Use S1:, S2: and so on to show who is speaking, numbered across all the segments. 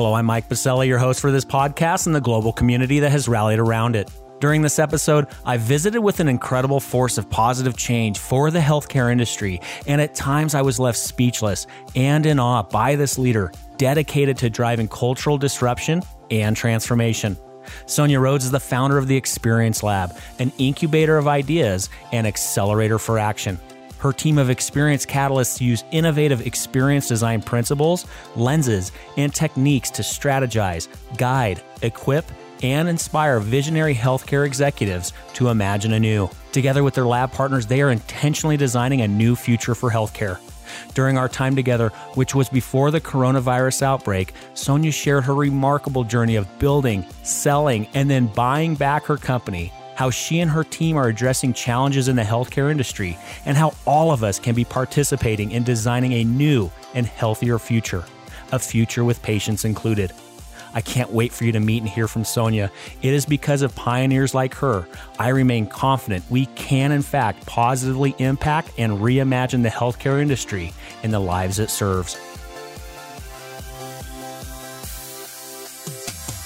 S1: Hello, I'm Mike Biselli, your host for this podcast and the global community that has rallied around it. During this episode, I visited with an incredible force of positive change for the healthcare industry, and at times I was left speechless and in awe by this leader dedicated to driving cultural disruption and transformation. Sonia Rhodes is the founder of the Experience Lab, an incubator of ideas and accelerator for action. Her team of experienced catalysts use innovative experience design principles, lenses, and techniques to strategize, guide, equip, and inspire visionary healthcare executives to imagine anew. Together with their lab partners, they are intentionally designing a new future for healthcare. During our time together, which was before the coronavirus outbreak, Sonia shared her remarkable journey of building, selling, and then buying back her company, how she and her team are addressing challenges in the healthcare industry, and how all of us can be participating in designing a new and healthier future, a future with patients included. I can't wait for you to meet and hear from Sonia. It is because of pioneers like her, I remain confident we can, in fact, positively impact and reimagine the healthcare industry and the lives it serves.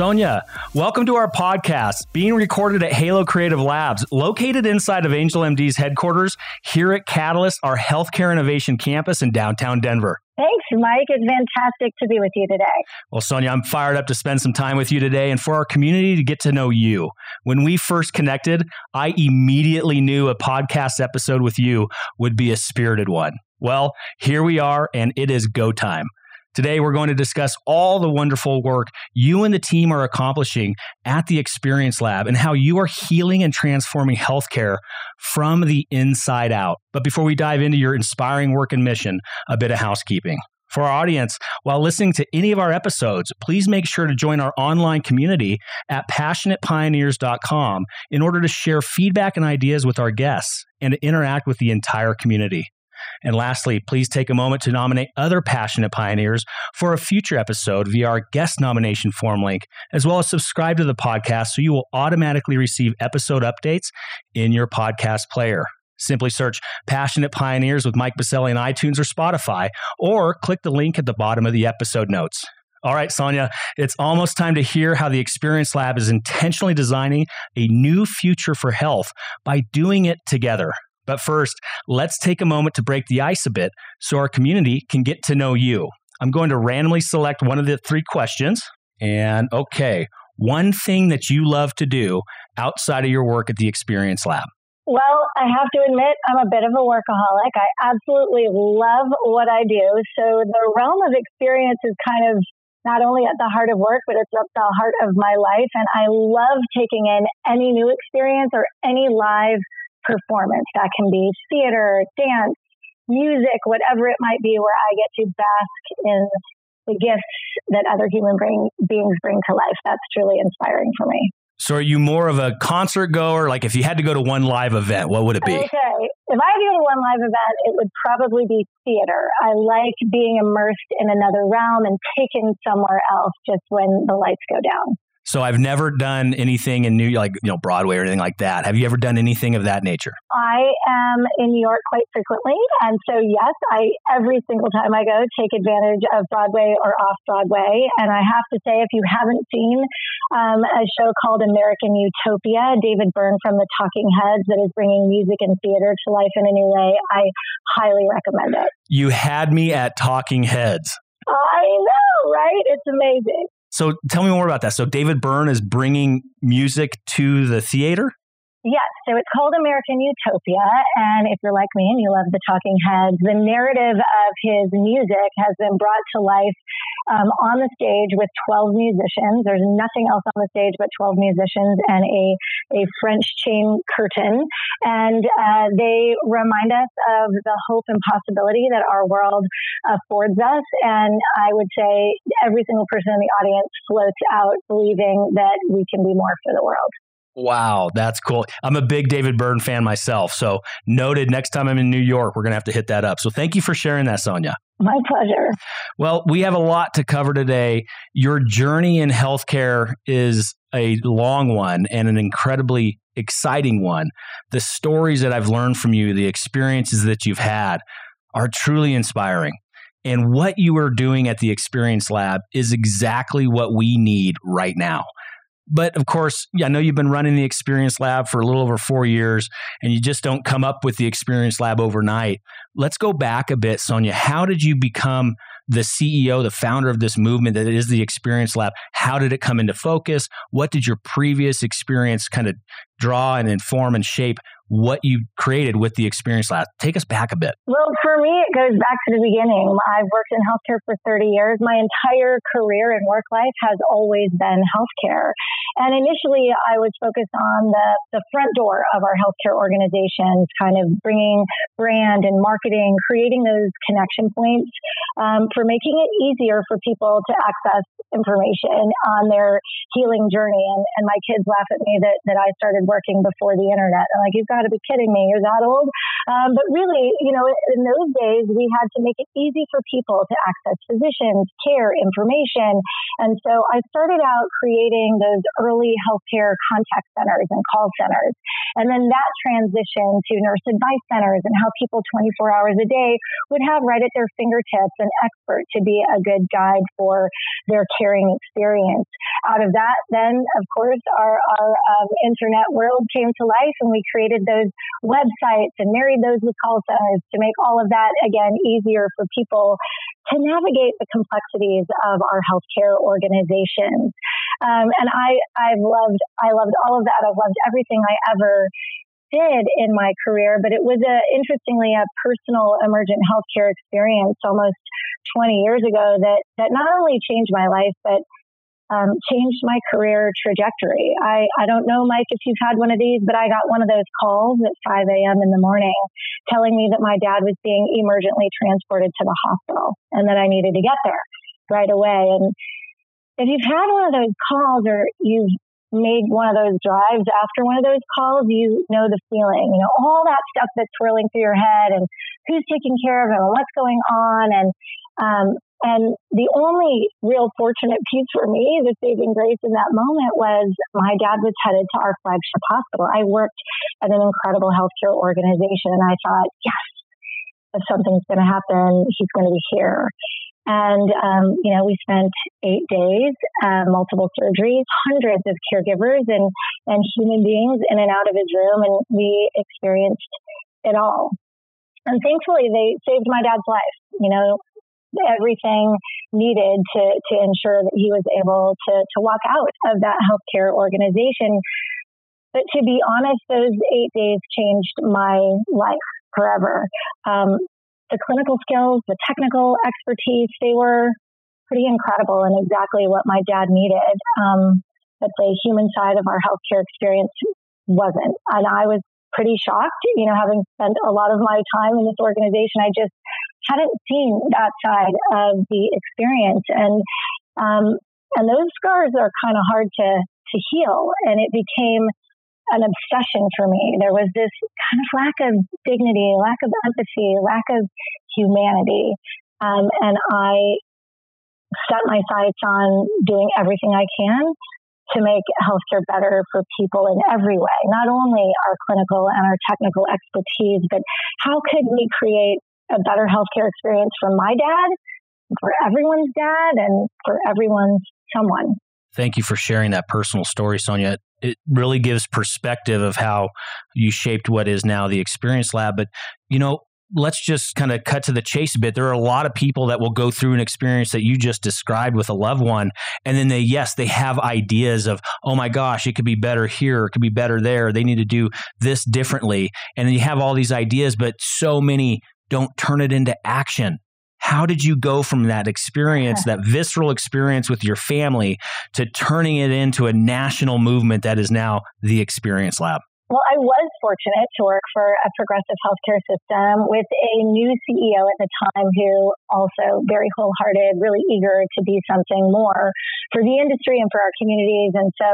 S1: Sonia, welcome to our podcast, being recorded at Halo Creative Labs, located inside of Angel MD's headquarters here at Catalyst, our healthcare innovation campus in downtown Denver.
S2: Thanks, Mike. It's fantastic to be with you today.
S1: Well, Sonia, I'm fired up to spend some time with you today and for our community to get to know you. When we first connected, I immediately knew a podcast episode with you would be a spirited one. Well, here we are, and it is go time. Today, we're going to discuss all the wonderful work you and the team are accomplishing at the Experience Lab and how you are healing and transforming healthcare from the inside out. But before we dive into your inspiring work and mission, a bit of housekeeping. For our audience, while listening to any of our episodes, please make sure to join our online community at passionatepioneers.com in order to share feedback and ideas with our guests and to interact with the entire community. And lastly, please take a moment to nominate other passionate pioneers for a future episode via our guest nomination form link, as well as subscribe to the podcast so you will automatically receive episode updates in your podcast player. Simply search Passionate Pioneers with Mike Biselli on iTunes or Spotify, or click the link at the bottom of the episode notes. All right, Sonia, it's almost time to hear how the Experience Lab is intentionally designing a new future for health by doing it together. But first, let's take a moment to break the ice a bit so our community can get to know you. I'm going to randomly select one of the three questions. And okay, one thing that you love to do outside of your work at the Experience Lab.
S2: Well, I have to admit, I'm a bit of a workaholic. I absolutely love what I do. So the realm of experience is kind of not only at the heart of work, but it's at the heart of my life. And I love taking in any new experience or any live performance. That can be theater, dance, music, whatever it might be, where I get to bask in the gifts that other human bring, beings bring to life. That's truly inspiring for me.
S1: So, are you more of a concert goer? Like, if you had to go to one live event, what would it be?
S2: Okay. If I had to go to one live event, it would probably be theater. I like being immersed in another realm and taken somewhere else just when the lights go down.
S1: So I've never done anything in New like you know Broadway or anything like that. Have you ever done anything of that nature?
S2: I am in New York quite frequently, and so yes, I every single time I go take advantage of Broadway or off Broadway. And I have to say, if you haven't seen um, a show called American Utopia, David Byrne from the Talking Heads, that is bringing music and theater to life in a new way, I highly recommend it.
S1: You had me at Talking Heads.
S2: I know, right? It's amazing.
S1: So tell me more about that. So David Byrne is bringing music to the theater?
S2: Yes, so it's called American Utopia, and if you're like me and you love the Talking Heads, the narrative of his music has been brought to life um, on the stage with 12 musicians. There's nothing else on the stage but 12 musicians and a, a French chain curtain, and uh, they remind us of the hope and possibility that our world affords us. And I would say every single person in the audience floats out believing that we can be more for the world.
S1: Wow, that's cool. I'm a big David Byrne fan myself. So, noted next time I'm in New York, we're going to have to hit that up. So, thank you for sharing that, Sonia.
S2: My pleasure.
S1: Well, we have a lot to cover today. Your journey in healthcare is a long one and an incredibly exciting one. The stories that I've learned from you, the experiences that you've had, are truly inspiring. And what you are doing at the Experience Lab is exactly what we need right now. But of course, yeah, I know you've been running the Experience Lab for a little over four years, and you just don't come up with the Experience Lab overnight. Let's go back a bit, Sonia. How did you become the CEO, the founder of this movement that is the Experience Lab? How did it come into focus? What did your previous experience kind of draw and inform and shape what you created with the Experience Lab. Take us back a bit.
S2: Well, for me, it goes back to the beginning. I've worked in healthcare for 30 years. My entire career and work life has always been healthcare. And initially, I was focused on the, the front door of our healthcare organizations, kind of bringing brand and marketing, creating those connection points um, for making it easier for people to access information on their healing journey. And, and my kids laugh at me that, that I started working before the internet. I'm like, you've got got to be kidding me. You're that old. Um, but really, you know, in those days, we had to make it easy for people to access physicians, care, information. And so I started out creating those early healthcare contact centers and call centers. And then that transitioned to nurse advice centers and how people 24 hours a day would have right at their fingertips an expert to be a good guide for their caring experience. Out of that, then, of course, our, our um, internet world came to life and we created those websites and married those centers to make all of that again easier for people to navigate the complexities of our healthcare organizations. Um, and I, I've loved, I loved all of that. I've loved everything I ever did in my career, but it was a, interestingly a personal emergent healthcare experience almost 20 years ago that, that not only changed my life, but um, changed my career trajectory. I, I don't know, Mike, if you've had one of these, but I got one of those calls at 5 a.m. in the morning telling me that my dad was being emergently transported to the hospital and that I needed to get there right away. And if you've had one of those calls or you've made one of those drives after one of those calls, you know the feeling, you know, all that stuff that's swirling through your head and who's taking care of him and what's going on. And um, and the only real fortunate piece for me, the saving grace in that moment was my dad was headed to our flagship hospital. I worked at an incredible healthcare organization and I thought, yes, if something's going to happen, he's going to be here. And, um, you know, we spent eight days, uh, multiple surgeries, hundreds of caregivers and, and human beings in and out of his room. And we experienced it all. And thankfully, they saved my dad's life. You know, everything needed to, to ensure that he was able to, to walk out of that healthcare organization. But to be honest, those eight days changed my life forever. Um, the clinical skills, the technical expertise, they were pretty incredible and exactly what my dad needed. Um, but the human side of our healthcare experience wasn't. And I was pretty shocked, you know, having spent a lot of my time in this organization. I just hadn't seen that side of the experience. And, um, and those scars are kind of hard to, to heal. And it became an obsession for me. There was this kind of lack of dignity, lack of empathy, lack of humanity. Um, and I set my sights on doing everything I can to make healthcare better for people in every way, not only our clinical and our technical expertise, but how could we create a better healthcare experience for my dad, for everyone's dad, and for everyone's someone.
S1: Thank you for sharing that personal story, Sonia. It really gives perspective of how you shaped what is now the Experience Lab. But, you know, let's just kind of cut to the chase a bit. There are a lot of people that will go through an experience that you just described with a loved one. And then they, yes, they have ideas of, oh my gosh, it could be better here, it could be better there. They need to do this differently. And then you have all these ideas, but so many don't turn it into action. How did you go from that experience, that visceral experience with your family, to turning it into a national movement that is now the Experience Lab?
S2: Well, I was fortunate to work for a progressive healthcare system with a new CEO at the time who also very wholehearted, really eager to be something more for the industry and for our communities. And so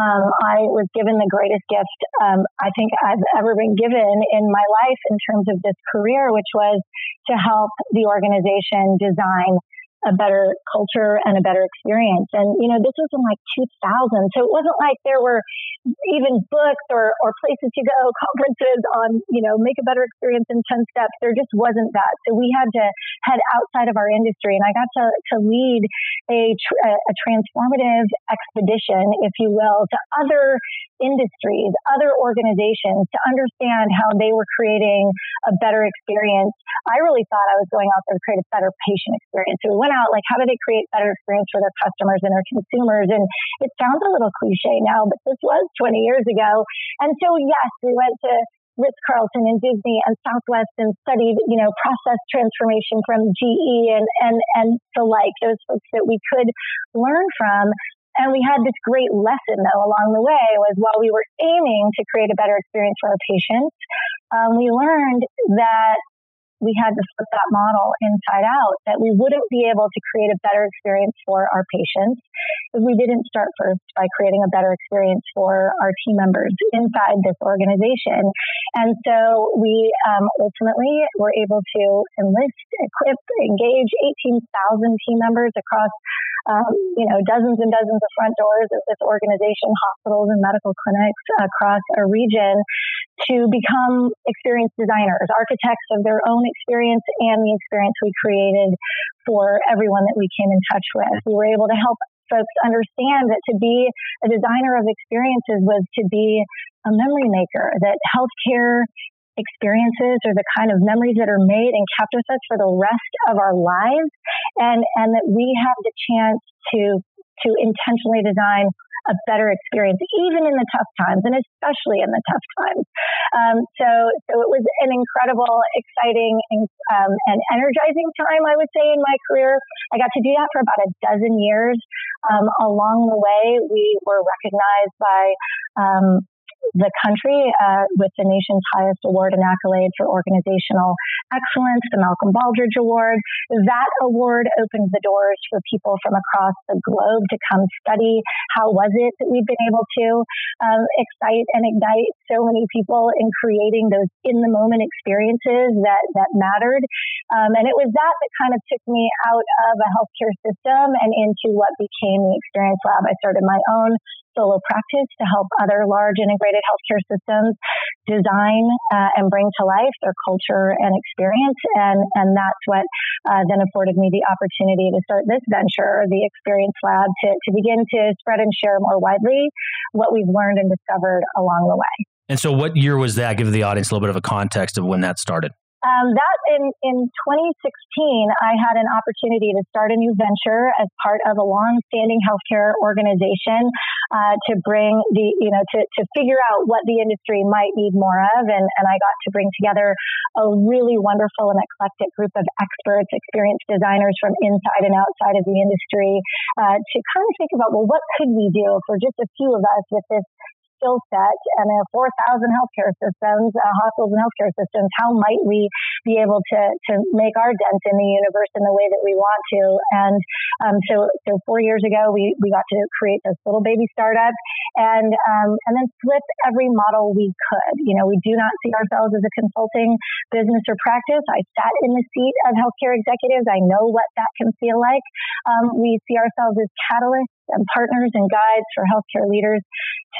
S2: um, I was given the greatest gift um, I think I've ever been given in my life in terms of this career, which was to help the organization design a better culture and a better experience. And, you know, this was in like 2000. So it wasn't like there were even books or, or places to go, conferences on, you know, make a better experience in 10 steps. There just wasn't that. So we had to head outside of our industry. And I got to, to lead a, a transformative expedition, if you will, to other industries, other organizations to understand how they were creating a better experience. I really thought I was going out there to create a better patient experience. So we went out like, how do they create better experience for their customers and their consumers? And it sounds a little cliche now, but this was 20 years ago. And so, yes, we went to Ritz Carlton and Disney and Southwest and studied, you know, process transformation from GE and, and, and the like, those folks that we could learn from. And we had this great lesson though along the way was while we were aiming to create a better experience for our patients, um, we learned that we had to flip that model inside out, that we wouldn't be able to create a better experience for our patients we didn't start first by creating a better experience for our team members inside this organization. And so we um, ultimately were able to enlist, equip, engage 18,000 team members across um, you know, dozens and dozens of front doors of this organization, hospitals and medical clinics across a region to become experience designers, architects of their own experience and the experience we created for everyone that we came in touch with. We were able to help folks understand that to be a designer of experiences was to be a memory maker, that healthcare experiences or the kind of memories that are made and kept with us for the rest of our lives and and that we have the chance to to intentionally design a better experience, even in the tough times, and especially in the tough times. Um, so, so it was an incredible, exciting, um, and energizing time, I would say, in my career. I got to do that for about a dozen years. Um, along the way, we were recognized by um, the country uh, with the nation's highest award and accolade for organizational excellence, the Malcolm Baldrige Award. That award opens the doors for people from across the globe to come study how was it that we've been able to um, excite and ignite so many people in creating those in the moment experiences that that mattered. Um, and it was that that kind of took me out of a healthcare system and into what became the Experience Lab. I started my own solo practice to help other large integrated healthcare systems design uh, and bring to life their culture and experience. And, and that's what uh, then afforded me the opportunity to start this venture, the Experience Lab, to, to begin to spread and share more widely what we've learned and discovered along the way.
S1: And so, what year was that? Give the audience a little bit of a context of when that started.
S2: Um, that in, in 2016, I had an opportunity to start a new venture as part of a long-standing healthcare organization uh, to bring the, you know, to, to figure out what the industry might need more of. And, and I got to bring together a really wonderful and eclectic group of experts, experienced designers from inside and outside of the industry uh, to kind of think about, well, what could we do for just a few of us with this skill set and are 4,000 healthcare systems, uh, hospitals and healthcare systems, how might we be able to, to make our dent in the universe in the way that we want to? And um, so, so four years ago, we, we got to create this little baby startup and, um, and then flip every model we could. You know, we do not see ourselves as a consulting business or practice. I sat in the seat of healthcare executives. I know what that can feel like. Um, we see ourselves as catalysts and partners and guides for healthcare leaders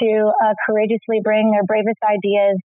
S2: to uh, courageously bring their bravest ideas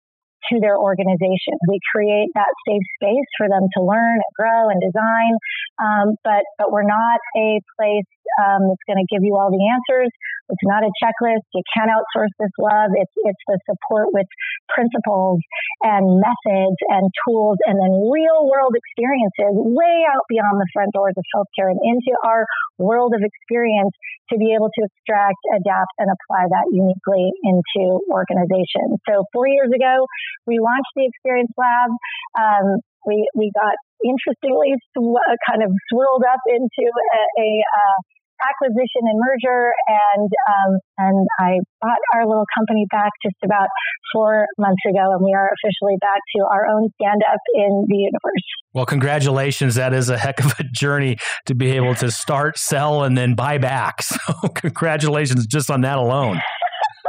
S2: to their organization. We create that safe space for them to learn and grow and design. Um, but, but we're not a place um, that's going to give you all the answers. It's not a checklist. You can't outsource this love. It's, it's the support with principles and methods and tools and then real world experiences way out beyond the front doors of healthcare and into our world of experience to be able to extract, adapt, and apply that uniquely into organizations. So four years ago, we launched the Experience Lab. Um, we, we got interestingly sw- kind of swirled up into a, a uh, acquisition and merger, and um, and I bought our little company back just about four months ago, and we are officially back to our own stand up in the universe.
S1: Well, congratulations! That is a heck of a journey to be able to start, sell, and then buy back. So, congratulations just on that alone.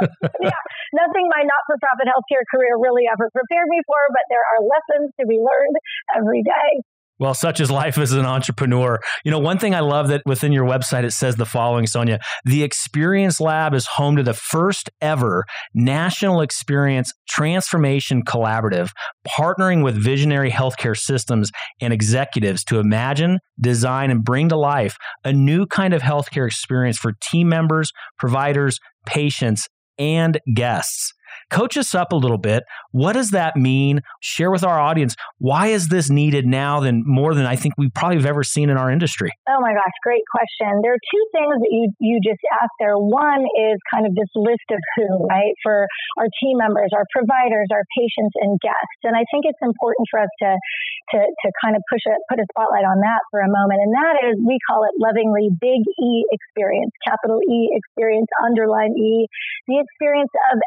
S2: yeah, nothing my not for profit healthcare career really ever prepared me for, but there are lessons to be learned every day.
S1: Well, such is life as an entrepreneur. You know, one thing I love that within your website it says the following, Sonia. The Experience Lab is home to the first ever National Experience Transformation Collaborative, partnering with visionary healthcare systems and executives to imagine, design, and bring to life a new kind of healthcare experience for team members, providers, patients, and guests. Coach us up a little bit. What does that mean? Share with our audience. Why is this needed now than more than I think we probably have ever seen in our industry?
S2: Oh my gosh, great question. There are two things that you, you just asked there. One is kind of this list of who, right? For our team members, our providers, our patients and guests. And I think it's important for us to to, to kind of push it, put a spotlight on that for a moment. And that is, we call it lovingly big E experience, capital E experience, underline E, the experience of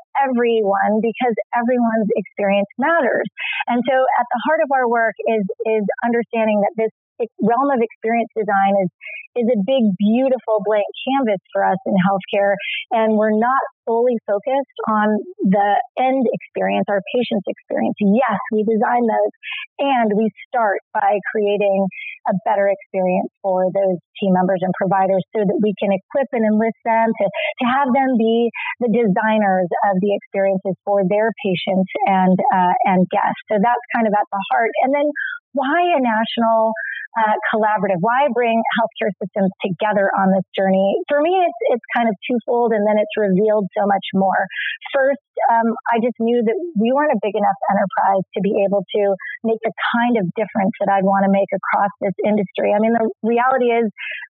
S2: everyone because everyone's experience matters. And so at the heart of our work is, is understanding that this realm of experience design is is a big, beautiful blank canvas for us in healthcare. And we're not solely focused on the end experience, our patient's experience. Yes, we design those and we start by creating a better experience for those team members and providers so that we can equip and enlist them to, to have them be the designers of the experiences for their patients and, uh, and guests. So that's kind of at the heart. And then why a national uh, collaborative? Why bring healthcare systems together on this journey? For me, it's, it's kind of twofold and then it's revealed so much more. First, um, I just knew that we weren't a big enough enterprise to be able to make the kind of difference that I'd want to make across this industry. I mean, the reality is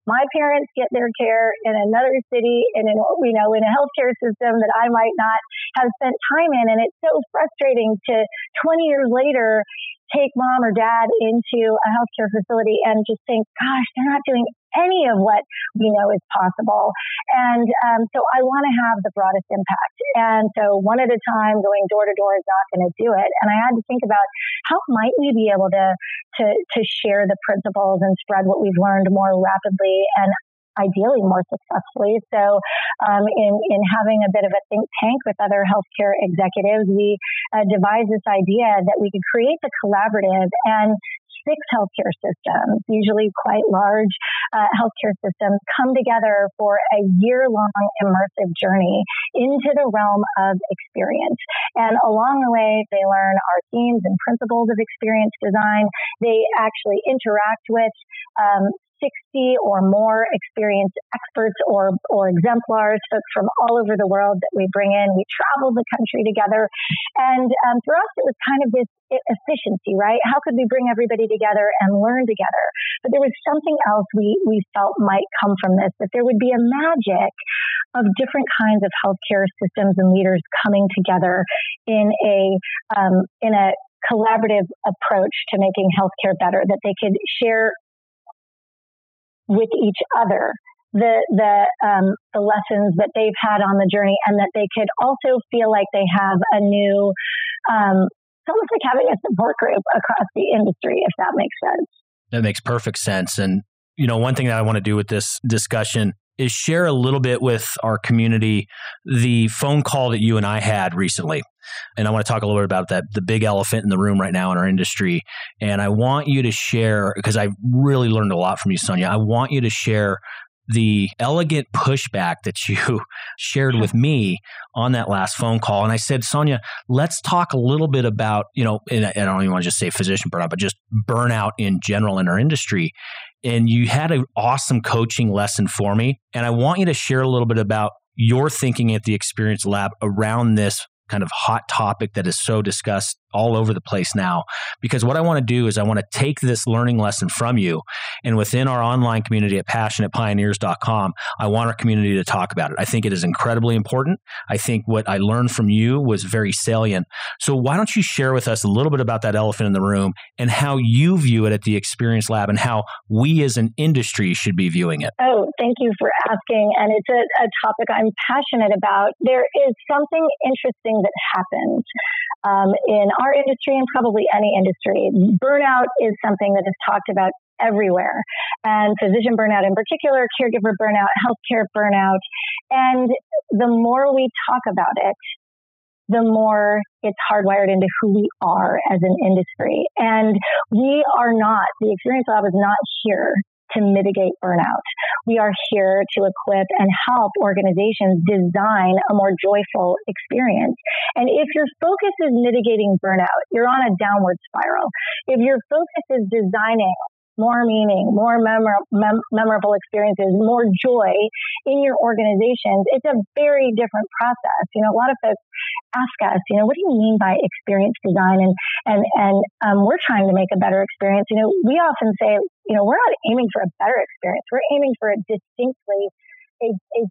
S2: my parents get their care in another city and in you know in a healthcare system that I might not have spent time in and it's so frustrating to 20 years later take mom or dad into a healthcare facility and just think, gosh, they're not doing any of what we know is possible. And um, so I want to have the broadest impact. And so one at a time, going door to door is not going to do it. And I had to think about how might we be able to to to share the principles and spread what we've learned more rapidly and ideally more successfully. So, um, in in having a bit of a think tank with other healthcare executives, we uh, devised this idea that we could create the collaborative and six healthcare systems, usually quite large uh, healthcare systems, come together for a year long immersive journey into the realm of experience. And along the way, they learn our themes and principles of experience design. They actually interact with um, 60 or more experienced experts or, or exemplars, folks from all over the world that we bring in. We travel the country together. And um, for us, it was kind of this efficiency, right? How could we bring everybody together and learn together? But there was something else we, we felt might come from this, that there would be a magic of different kinds of healthcare systems and leaders coming together in a, um, in a collaborative approach to making healthcare better, that they could share with each other the the um, the lessons that they've had on the journey, and that they could also feel like they have a new, um, it's almost like having a support group across the industry, if that makes sense.
S1: That makes perfect sense. And you know, one thing that I want to do with this discussion is share a little bit with our community the phone call that you and I had recently. And I want to talk a little bit about that, the big elephant in the room right now in our industry. And I want you to share, because I really learned a lot from you, Sonia. I want you to share the elegant pushback that you shared with me on that last phone call. And I said, Sonia, let's talk a little bit about, you know, and I don't even want to just say physician burnout, but just burnout in general in our industry. And you had an awesome coaching lesson for me. And I want you to share a little bit about your thinking at the Experience Lab around this kind of hot topic that is so discussed all over the place now. Because what I want to do is I want to take this learning lesson from you and within our online community at passionatepioneers.com, I want our community to talk about it. I think it is incredibly important. I think what I learned from you was very salient. So why don't you share with us a little bit about that elephant in the room and how you view it at the Experience Lab and how we as an industry should be viewing it?
S2: Oh, thank you for asking. And it's a, a topic I'm passionate about. There is something interesting that happens um, in our industry and probably any industry. Burnout is something that is talked about everywhere. And physician burnout in particular, caregiver burnout, healthcare burnout. And the more we talk about it, the more it's hardwired into who we are as an industry. And we are not, the Experience Lab is not here to mitigate burnout. We are here to equip and help organizations design a more joyful experience. And if your focus is mitigating burnout, you're on a downward spiral. If your focus is designing more meaning, more memor- mem- memorable experiences, more joy in your organizations, it's a very different process. You know, a lot of folks ask us, you know, what do you mean by experience design? And and and um, we're trying to make a better experience. You know, we often say, you know, we're not aiming for a better experience. We're aiming for a distinctly a, a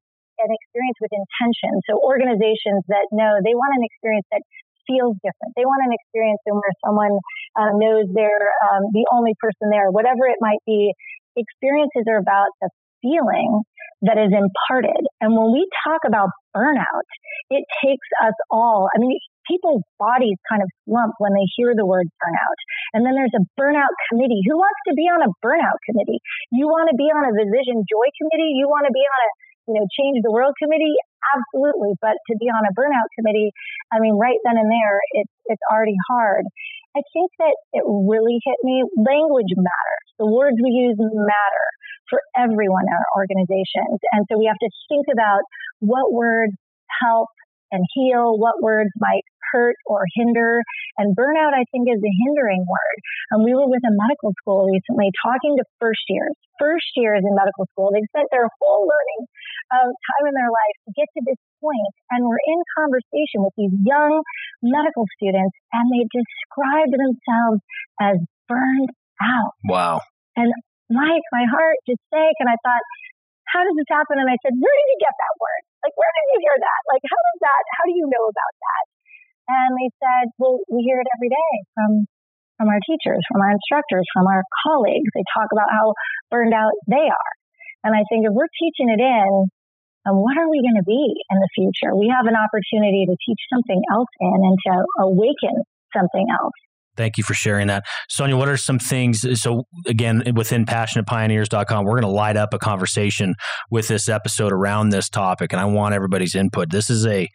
S2: an experience with intention. So organizations that know they want an experience that feels different. They want an experience in where someone uh, knows they're um, the only person there, whatever it might be. Experiences are about the feeling that is imparted. And when we talk about burnout, it takes us all, I mean, people's bodies kind of slump when they hear the word burnout. And then there's a burnout committee. Who wants to be on a burnout committee? You want to be on a Vision Joy committee? You want to be on a you know, change the world committee? Absolutely. But to be on a burnout committee, I mean, right then and there, it's, it's already hard. I think that it really hit me. Language matters. The words we use matter for everyone in our organizations. And so we have to think about what words help and heal, what words might hurt or hinder. And burnout, I think, is a hindering word. And we were with a medical school recently talking to first years. First years in medical school, they've spent their whole learning time in their life to get to this point, and we're in conversation with these young medical students, and they describe themselves as burned out.
S1: Wow.
S2: And Mike, my heart just sank, and I thought, how does this happen? And I said, where did you get that word? Like, where did you hear that? Like, how does that, how do you know about that? And they said, well, we hear it every day from, from our teachers, from our instructors, from our colleagues. They talk about how burned out they are. And I think if we're teaching it in, and what are we going to be in the future? We have an opportunity to teach something else in and to awaken something else.
S1: Thank you for sharing that. Sonia, what are some things? So, again, within passionatepioneers.com, we're going to light up a conversation with this episode around this topic, and I want everybody's input. This is a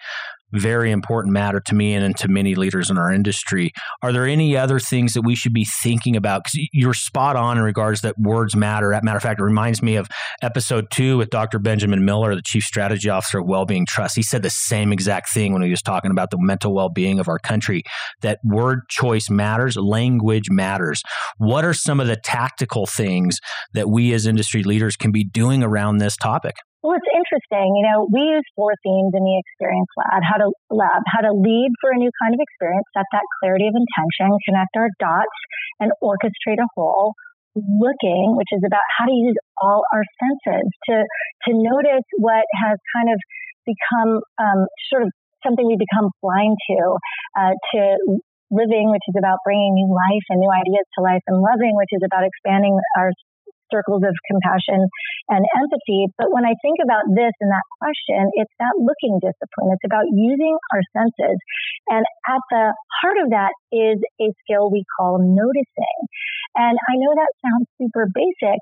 S1: very important matter to me and to many leaders in our industry. Are there any other things that we should be thinking about? Because you're spot on in regards that words matter. Matter of fact, it reminds me of episode two with Dr. Benjamin Miller, the Chief Strategy Officer of Wellbeing Trust. He said the same exact thing when he was talking about the mental well being of our country that word choice matters, language matters. What are some of the tactical things that we as industry leaders can be doing around this topic?
S2: Well, it's interesting. You know, we use four themes in the experience lab. How to lab, how to lead for a new kind of experience, set that clarity of intention, connect our dots, and orchestrate a whole. Looking, which is about how to use all our senses to to notice what has kind of become um, sort of something we become blind to. Uh, to living, which is about bringing new life and new ideas to life, and loving, which is about expanding our circles of compassion and empathy. But when I think about this and that question, it's that looking discipline. It's about using our senses. And at the heart of that is a skill we call noticing. And I know that sounds super basic.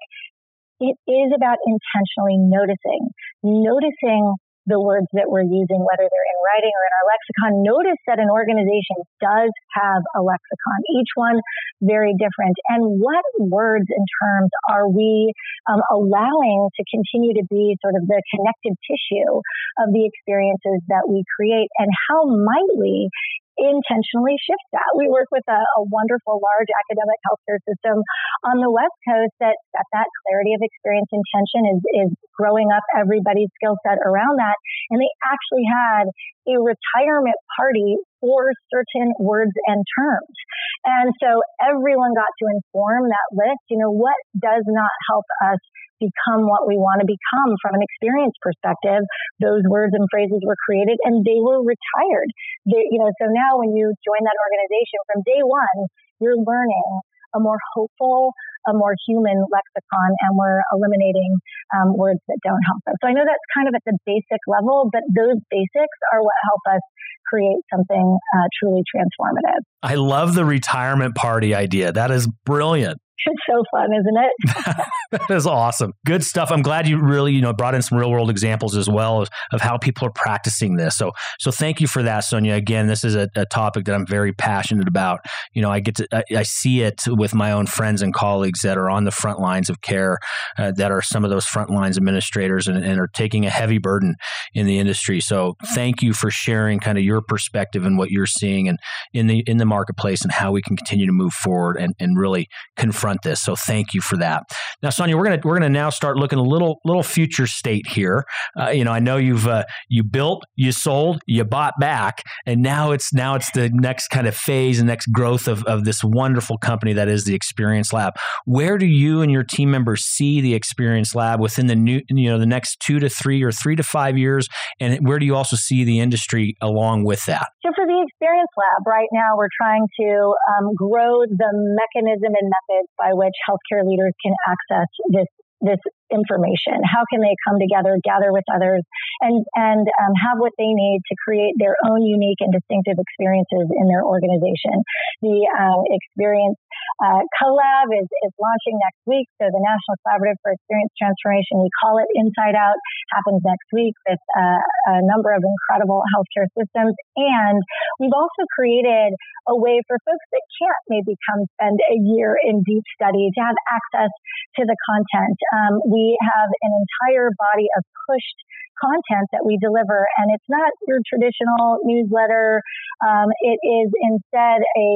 S2: It is about intentionally noticing, noticing the words that we're using, whether they're in writing or in our lexicon. Notice that an organization does have a lexicon, each one very different. And what words and terms are we um, allowing to continue to be sort of the connective tissue of the experiences that we create? And how might we intentionally shift that. We work with a, a, wonderful large academic healthcare system on the West Coast that, that that clarity of experience intention is, is growing up everybody's skill set around that. And they actually had a retirement party for certain words and terms. And so everyone got to inform that list. You know, what does not help us become what we want to become from an experience perspective. Those words and phrases were created and they were retired. They, you know, so now when you join that organization from day one, you're learning a more hopeful, a more human lexicon, and we're eliminating um, words that don't help us. So I know that's kind of at the basic level, but those basics are what help us create something uh, truly transformative.
S1: I love the retirement party idea. That is brilliant.
S2: It's so fun, isn't it?
S1: that is awesome. Good stuff. I'm glad you really, you know, brought in some real world examples as well of, of how people are practicing this. So, so thank you for that, Sonia. Again, this is a, a topic that I'm very passionate about. You know, I get to, I, I, see it with my own friends and colleagues that are on the front lines of care, uh, that are some of those front lines administrators and, and are taking a heavy burden in the industry. So, thank you for sharing kind of your perspective and what you're seeing and in the in the marketplace and how we can continue to move forward and, and really confront this. So, thank you for that. Now, Sonia, we're gonna we're gonna now start looking a little little future state here. Uh, you know, I know you've uh, you built, you sold, you bought back, and now it's now it's the next kind of phase and next growth of of this wonderful company that is the Experience Lab. Where do you and your team members see the Experience Lab within the new you know the next two to three or three to five years, and where do you also see the industry along with that?
S2: So for the Experience Lab, right now we're trying to um, grow the mechanism and methods by which healthcare leaders can access this this information? How can they come together, gather with others, and and um, have what they need to create their own unique and distinctive experiences in their organization? The um, experience uh, CoLab is, is launching next week. So the National Collaborative for Experience Transformation, we call it Inside Out, happens next week with uh, a number of incredible healthcare systems. And we've also created a way for folks that can't maybe come spend a year in deep study to have access to the content. Um, we we have an entire body of pushed content that we deliver, and it's not your traditional newsletter. Um, it is instead a,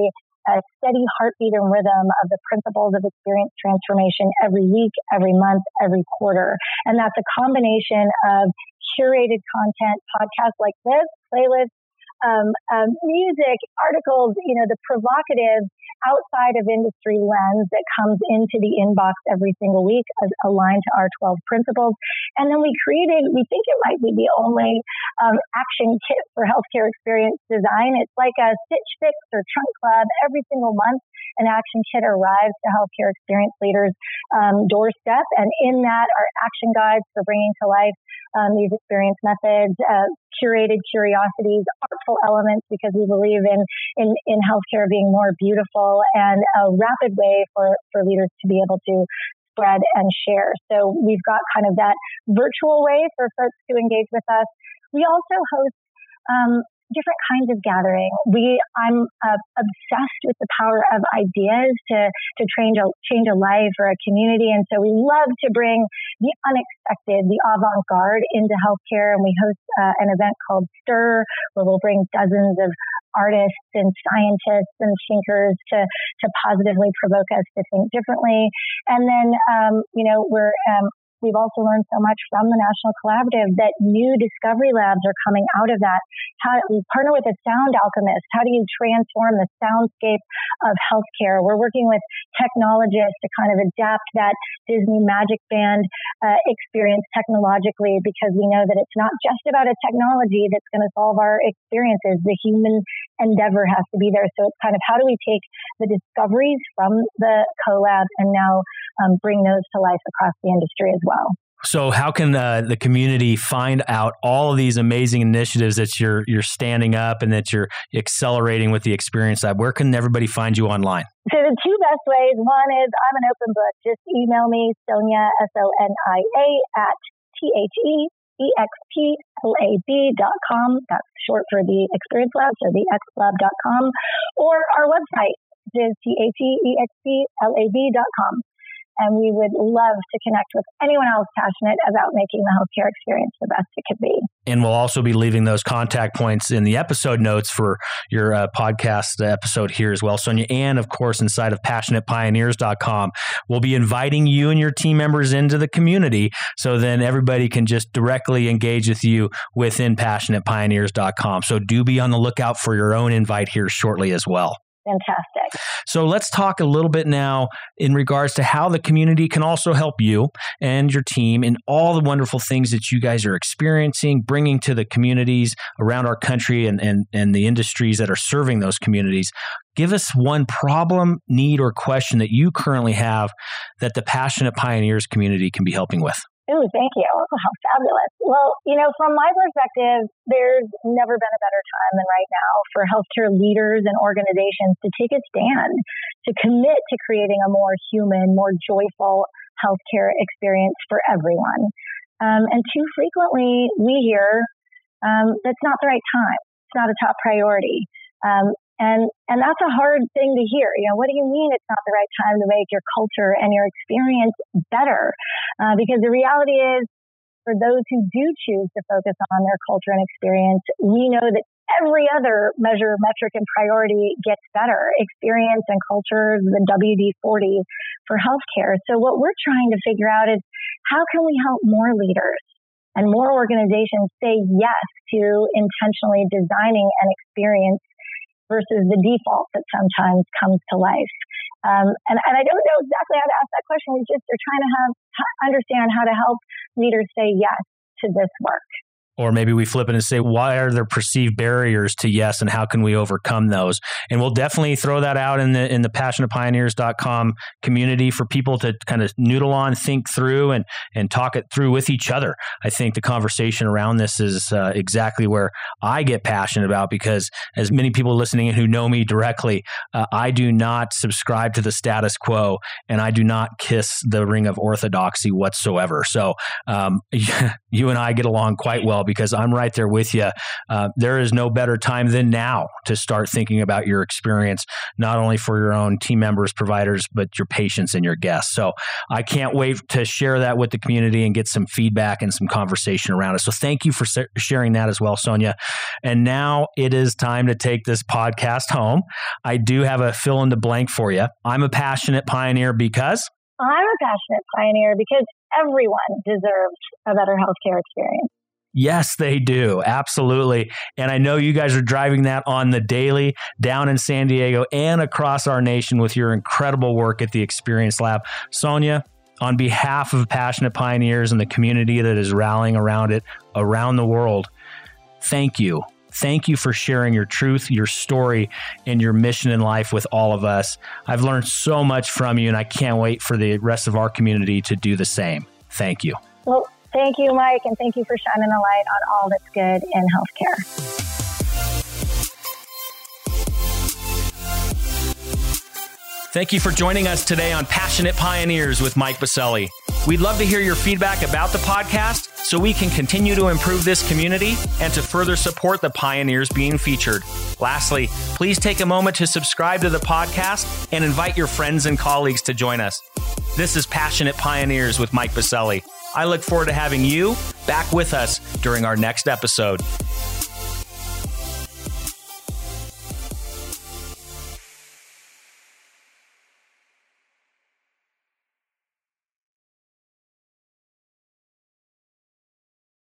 S2: a steady heartbeat and rhythm of the principles of experience transformation every week, every month, every quarter. And that's a combination of curated content, podcasts like this, playlists, um, um, music, articles, you know, the provocative outside of industry lens that comes into the inbox every single week as aligned to our 12 principles. And then we created, we think it might be the only um, action kit for healthcare experience design. It's like a Stitch Fix or Trunk Club every single month. An action kit arrives to healthcare experience leaders' um, doorstep, and in that are action guides for bringing to life um, these experience methods, uh, curated curiosities, artful elements, because we believe in, in, in healthcare being more beautiful and a rapid way for, for leaders to be able to spread and share. So we've got kind of that virtual way for folks to engage with us. We also host um, different kinds of gathering. We, I'm uh, obsessed with the power of ideas to, to change a, change a life or a community. And so we love to bring the unexpected, the avant-garde into healthcare. And we host uh, an event called STIR, where we'll bring dozens of artists and scientists and thinkers to, to positively provoke us to think differently. And then, um, you know, we're um, We've also learned so much from the National Collaborative that new discovery labs are coming out of that. How we partner with a sound alchemist. How do you transform the soundscape of healthcare? We're working with technologists to kind of adapt that Disney Magic Band uh, experience technologically because we know that it's not just about a technology that's going to solve our experiences. The human endeavor has to be there. So it's kind of how do we take the discoveries from the CoLab and now um, bring those to life across the industry as well.
S1: So, how can uh, the community find out all of these amazing initiatives that you're you're standing up and that you're accelerating with the Experience Lab? Where can everybody find you online?
S2: So, the two best ways one is I'm an open book. Just email me, Sonia, S O N I A, at T H E E X P L A B dot com. That's short for the Experience Lab, so the X Lab dot com, or our website, which is T-H-E-E-X-P-L-A-B.com and we would love to connect with anyone else passionate about making the healthcare experience the best it could be.
S1: And we'll also be leaving those contact points in the episode notes for your uh, podcast episode here as well, Sonia. And of course, inside of passionatepioneers.com, we'll be inviting you and your team members into the community so then everybody can just directly engage with you within passionatepioneers.com. So do be on the lookout for your own invite here shortly as well
S2: fantastic.
S1: So let's talk a little bit now in regards to how the community can also help you and your team in all the wonderful things that you guys are experiencing, bringing to the communities around our country and, and, and the industries that are serving those communities. Give us one problem, need, or question that you currently have that the Passionate Pioneers community can be helping with.
S2: Oh, thank you. Oh, how fabulous. Well, you know, from my perspective, there's never been a better time than right now for healthcare leaders and organizations to take a stand, to commit to creating a more human, more joyful healthcare experience for everyone. Um, and too frequently, we hear um, that's not the right time. It's not a top priority. Um, and, and that's a hard thing to hear. You know, what do you mean it's not the right time to make your culture and your experience better? Uh, because the reality is, for those who do choose to focus on their culture and experience, we know that every other measure, metric, and priority gets better. Experience and culture, the WD 40 for healthcare. So, what we're trying to figure out is how can we help more leaders and more organizations say yes to intentionally designing an experience versus the default that sometimes comes to life. Um, and, and I don't know exactly how to ask that question. We just are trying to have understand how to help leaders say yes to this work.
S1: Or maybe we flip it and say, why are there perceived barriers to yes and how can we overcome those? And we'll definitely throw that out in the in the passionatepioneers.com community for people to kind of noodle on, think through and and talk it through with each other. I think the conversation around this is uh, exactly where I get passionate about because as many people listening in who know me directly, uh, I do not subscribe to the status quo and I do not kiss the ring of orthodoxy whatsoever. So um, you and I get along quite well because I'm right there with you. Uh, there is no better time than now to start thinking about your experience, not only for your own team members, providers, but your patients and your guests. So I can't wait to share that with the community and get some feedback and some conversation around it. So thank you for sharing that as well, Sonia. And now it is time to take this podcast home. I do have a fill in the blank for you. I'm a passionate pioneer because.
S2: I'm a passionate pioneer because everyone deserves a better healthcare experience.
S1: Yes, they do. Absolutely. And I know you guys are driving that on the daily down in San Diego and across our nation with your incredible work at the Experience Lab. Sonia, on behalf of Passionate Pioneers and the community that is rallying around it around the world, thank you. Thank you for sharing your truth, your story, and your mission in life with all of us. I've learned so much from you, and I can't wait for the rest of our community to do the same. Thank you.
S2: Well, Thank you, Mike, and thank you for shining a light on all that's good in healthcare.
S1: Thank you for joining us today on Passionate Pioneers with Mike Biselli. We'd love to hear your feedback about the podcast so we can continue to improve this community and to further support the pioneers being featured. Lastly, please take a moment to subscribe to the podcast and invite your friends and colleagues to join us. This is Passionate Pioneers with Mike Biselli. I look forward to having you back with us during our next episode.